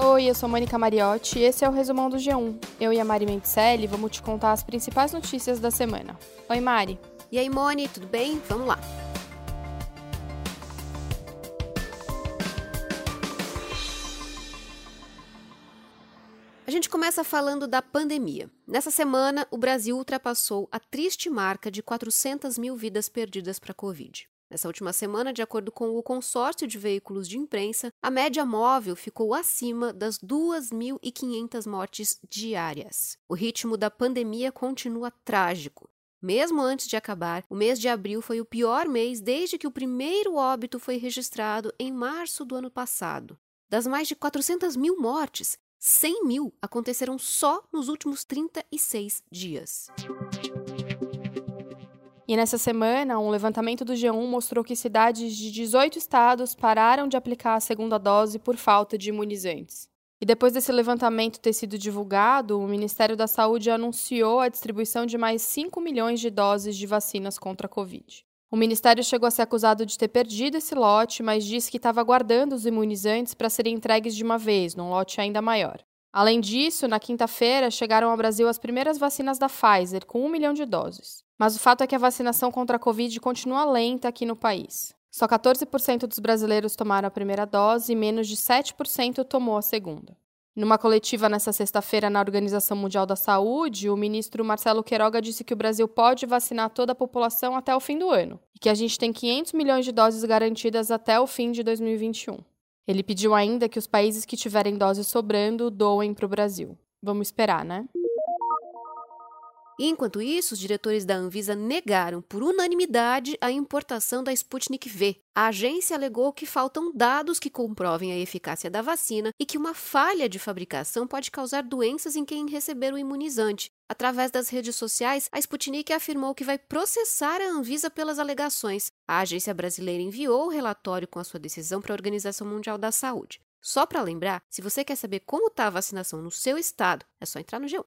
Oi, eu sou Mônica Mariotti e esse é o resumão do G1. Eu e a Mari Menticelli vamos te contar as principais notícias da semana. Oi, Mari. E aí, Moni, tudo bem? Vamos lá. A gente começa falando da pandemia. Nessa semana, o Brasil ultrapassou a triste marca de 400 mil vidas perdidas para a Covid. Nessa última semana, de acordo com o consórcio de veículos de imprensa, a média móvel ficou acima das 2.500 mortes diárias. O ritmo da pandemia continua trágico. Mesmo antes de acabar, o mês de abril foi o pior mês desde que o primeiro óbito foi registrado em março do ano passado. Das mais de 400 mil mortes, 100 mil aconteceram só nos últimos 36 dias. E nessa semana, um levantamento do G1 mostrou que cidades de 18 estados pararam de aplicar a segunda dose por falta de imunizantes. E depois desse levantamento ter sido divulgado, o Ministério da Saúde anunciou a distribuição de mais 5 milhões de doses de vacinas contra a Covid. O Ministério chegou a ser acusado de ter perdido esse lote, mas disse que estava aguardando os imunizantes para serem entregues de uma vez, num lote ainda maior. Além disso, na quinta-feira chegaram ao Brasil as primeiras vacinas da Pfizer, com um milhão de doses. Mas o fato é que a vacinação contra a Covid continua lenta aqui no país. Só 14% dos brasileiros tomaram a primeira dose e menos de 7% tomou a segunda. Numa coletiva nesta sexta-feira na Organização Mundial da Saúde, o ministro Marcelo Queiroga disse que o Brasil pode vacinar toda a população até o fim do ano e que a gente tem 500 milhões de doses garantidas até o fim de 2021. Ele pediu ainda que os países que tiverem doses sobrando doem para o Brasil. Vamos esperar, né? Enquanto isso, os diretores da Anvisa negaram por unanimidade a importação da Sputnik V. A agência alegou que faltam dados que comprovem a eficácia da vacina e que uma falha de fabricação pode causar doenças em quem receber o imunizante. Através das redes sociais, a Sputnik afirmou que vai processar a Anvisa pelas alegações. A agência brasileira enviou o relatório com a sua decisão para a Organização Mundial da Saúde. Só para lembrar, se você quer saber como está a vacinação no seu estado, é só entrar no G1.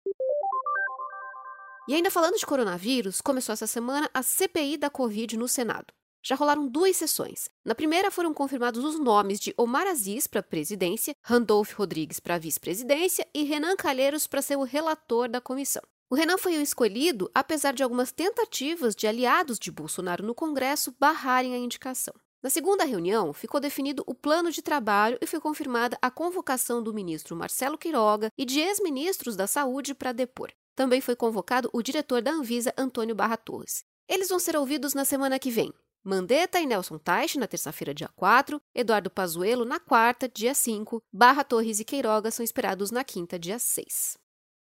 E ainda falando de coronavírus, começou essa semana a CPI da Covid no Senado. Já rolaram duas sessões. Na primeira foram confirmados os nomes de Omar Aziz para a presidência, Randolph Rodrigues para a vice-presidência e Renan Calheiros para ser o relator da comissão. O Renan foi o escolhido, apesar de algumas tentativas de aliados de Bolsonaro no Congresso barrarem a indicação. Na segunda reunião, ficou definido o plano de trabalho e foi confirmada a convocação do ministro Marcelo Quiroga e de ex-ministros da Saúde para depor. Também foi convocado o diretor da Anvisa, Antônio Barra Torres. Eles vão ser ouvidos na semana que vem. Mandetta e Nelson Teich na terça-feira, dia 4, Eduardo Pazuello na quarta, dia 5, Barra Torres e Queiroga são esperados na quinta, dia 6.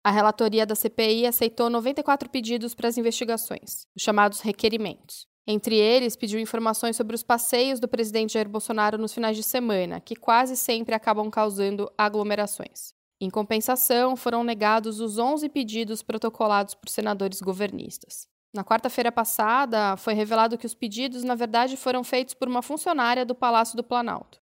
A relatoria da CPI aceitou 94 pedidos para as investigações, os chamados requerimentos. Entre eles, pediu informações sobre os passeios do presidente Jair Bolsonaro nos finais de semana, que quase sempre acabam causando aglomerações. Em compensação, foram negados os 11 pedidos protocolados por senadores governistas. Na quarta-feira passada, foi revelado que os pedidos, na verdade, foram feitos por uma funcionária do Palácio do Planalto.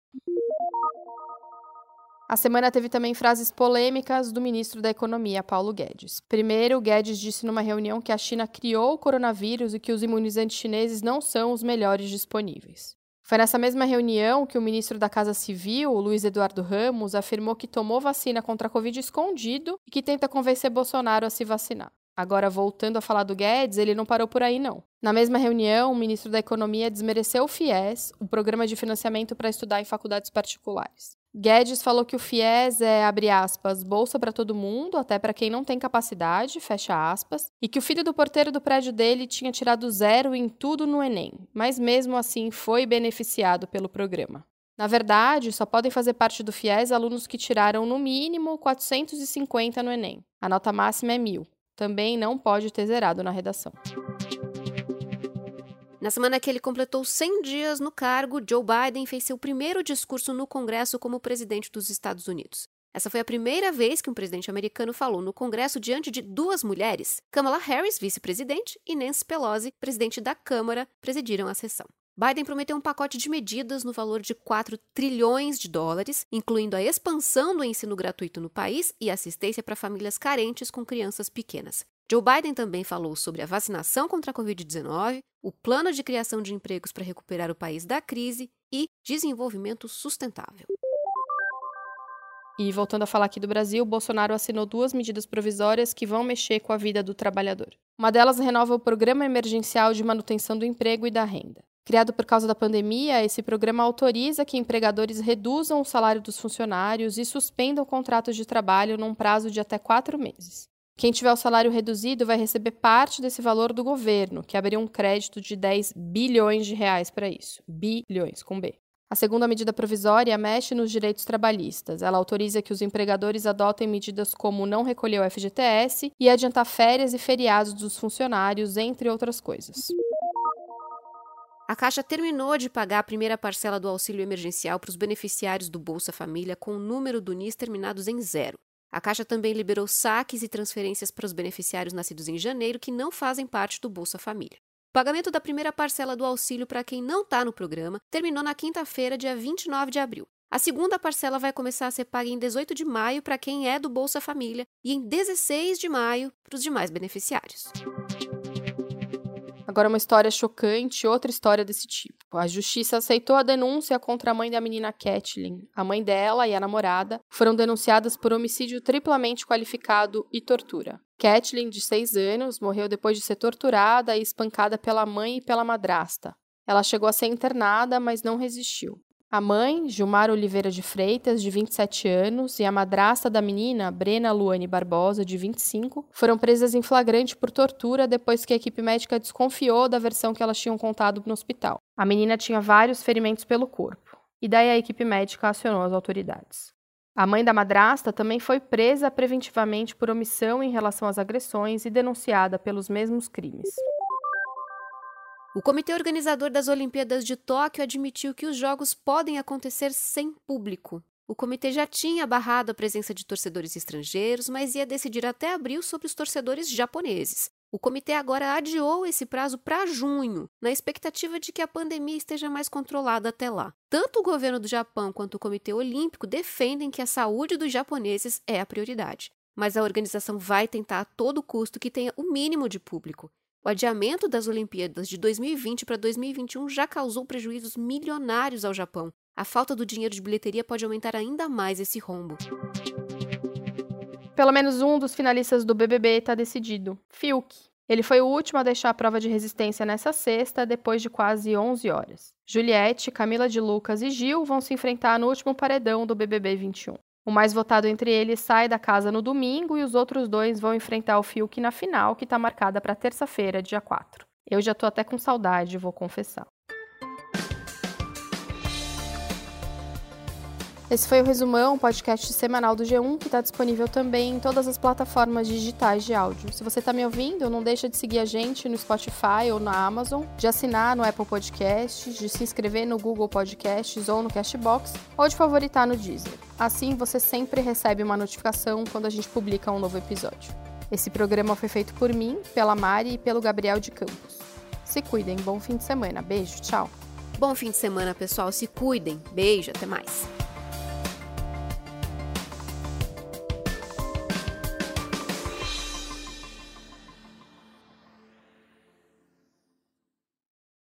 A semana teve também frases polêmicas do ministro da Economia, Paulo Guedes. Primeiro, Guedes disse numa reunião que a China criou o coronavírus e que os imunizantes chineses não são os melhores disponíveis. Foi nessa mesma reunião que o ministro da Casa Civil, Luiz Eduardo Ramos, afirmou que tomou vacina contra a Covid escondido e que tenta convencer Bolsonaro a se vacinar. Agora, voltando a falar do Guedes, ele não parou por aí, não. Na mesma reunião, o ministro da Economia desmereceu o FIES, o programa de financiamento para estudar em faculdades particulares. Guedes falou que o FIES é, abre aspas, bolsa para todo mundo, até para quem não tem capacidade, fecha aspas, e que o filho do porteiro do prédio dele tinha tirado zero em tudo no Enem, mas mesmo assim foi beneficiado pelo programa. Na verdade, só podem fazer parte do FIES alunos que tiraram no mínimo 450 no Enem. A nota máxima é 1000. Também não pode ter zerado na redação. Na semana que ele completou 100 dias no cargo, Joe Biden fez seu primeiro discurso no Congresso como presidente dos Estados Unidos. Essa foi a primeira vez que um presidente americano falou no Congresso diante de duas mulheres. Kamala Harris, vice-presidente, e Nancy Pelosi, presidente da Câmara, presidiram a sessão. Biden prometeu um pacote de medidas no valor de 4 trilhões de dólares, incluindo a expansão do ensino gratuito no país e assistência para famílias carentes com crianças pequenas. Joe Biden também falou sobre a vacinação contra a Covid-19, o plano de criação de empregos para recuperar o país da crise e desenvolvimento sustentável. E voltando a falar aqui do Brasil, Bolsonaro assinou duas medidas provisórias que vão mexer com a vida do trabalhador. Uma delas renova o Programa Emergencial de Manutenção do Emprego e da Renda. Criado por causa da pandemia, esse programa autoriza que empregadores reduzam o salário dos funcionários e suspendam contratos de trabalho num prazo de até quatro meses. Quem tiver o salário reduzido vai receber parte desse valor do governo, que abriria um crédito de 10 bilhões de reais para isso. Bilhões, com B. A segunda medida provisória mexe nos direitos trabalhistas. Ela autoriza que os empregadores adotem medidas como não recolher o FGTS e adiantar férias e feriados dos funcionários, entre outras coisas. A Caixa terminou de pagar a primeira parcela do auxílio emergencial para os beneficiários do Bolsa Família com o número do NIS terminados em zero. A Caixa também liberou saques e transferências para os beneficiários nascidos em janeiro que não fazem parte do Bolsa Família. O pagamento da primeira parcela do auxílio para quem não está no programa terminou na quinta-feira, dia 29 de abril. A segunda parcela vai começar a ser paga em 18 de maio para quem é do Bolsa Família e em 16 de maio para os demais beneficiários. Agora, uma história chocante, outra história desse tipo. A justiça aceitou a denúncia contra a mãe da menina Kathleen. A mãe dela e a namorada foram denunciadas por homicídio triplamente qualificado e tortura. Kathleen, de 6 anos, morreu depois de ser torturada e espancada pela mãe e pela madrasta. Ela chegou a ser internada, mas não resistiu. A mãe, Gilmar Oliveira de Freitas, de 27 anos, e a madrasta da menina, Brena Luane Barbosa, de 25, foram presas em flagrante por tortura depois que a equipe médica desconfiou da versão que elas tinham contado no hospital. A menina tinha vários ferimentos pelo corpo, e daí a equipe médica acionou as autoridades. A mãe da madrasta também foi presa preventivamente por omissão em relação às agressões e denunciada pelos mesmos crimes. O comitê organizador das Olimpíadas de Tóquio admitiu que os jogos podem acontecer sem público. O comitê já tinha barrado a presença de torcedores estrangeiros, mas ia decidir até abril sobre os torcedores japoneses. O comitê agora adiou esse prazo para junho, na expectativa de que a pandemia esteja mais controlada até lá. Tanto o governo do Japão quanto o Comitê Olímpico defendem que a saúde dos japoneses é a prioridade. Mas a organização vai tentar a todo custo que tenha o mínimo de público. O adiamento das Olimpíadas de 2020 para 2021 já causou prejuízos milionários ao Japão. A falta do dinheiro de bilheteria pode aumentar ainda mais esse rombo. Pelo menos um dos finalistas do BBB está decidido: Fiuk. Ele foi o último a deixar a prova de resistência nessa sexta, depois de quase 11 horas. Juliette, Camila de Lucas e Gil vão se enfrentar no último paredão do BBB 21. O mais votado entre eles sai da casa no domingo e os outros dois vão enfrentar o Fiuk na final, que está marcada para terça-feira, dia 4. Eu já tô até com saudade, vou confessar. Esse foi o Resumão, podcast semanal do G1, que está disponível também em todas as plataformas digitais de áudio. Se você está me ouvindo, não deixa de seguir a gente no Spotify ou na Amazon, de assinar no Apple Podcasts, de se inscrever no Google Podcasts ou no Cashbox, ou de favoritar no Deezer. Assim, você sempre recebe uma notificação quando a gente publica um novo episódio. Esse programa foi feito por mim, pela Mari e pelo Gabriel de Campos. Se cuidem, bom fim de semana. Beijo, tchau. Bom fim de semana, pessoal. Se cuidem. Beijo, até mais.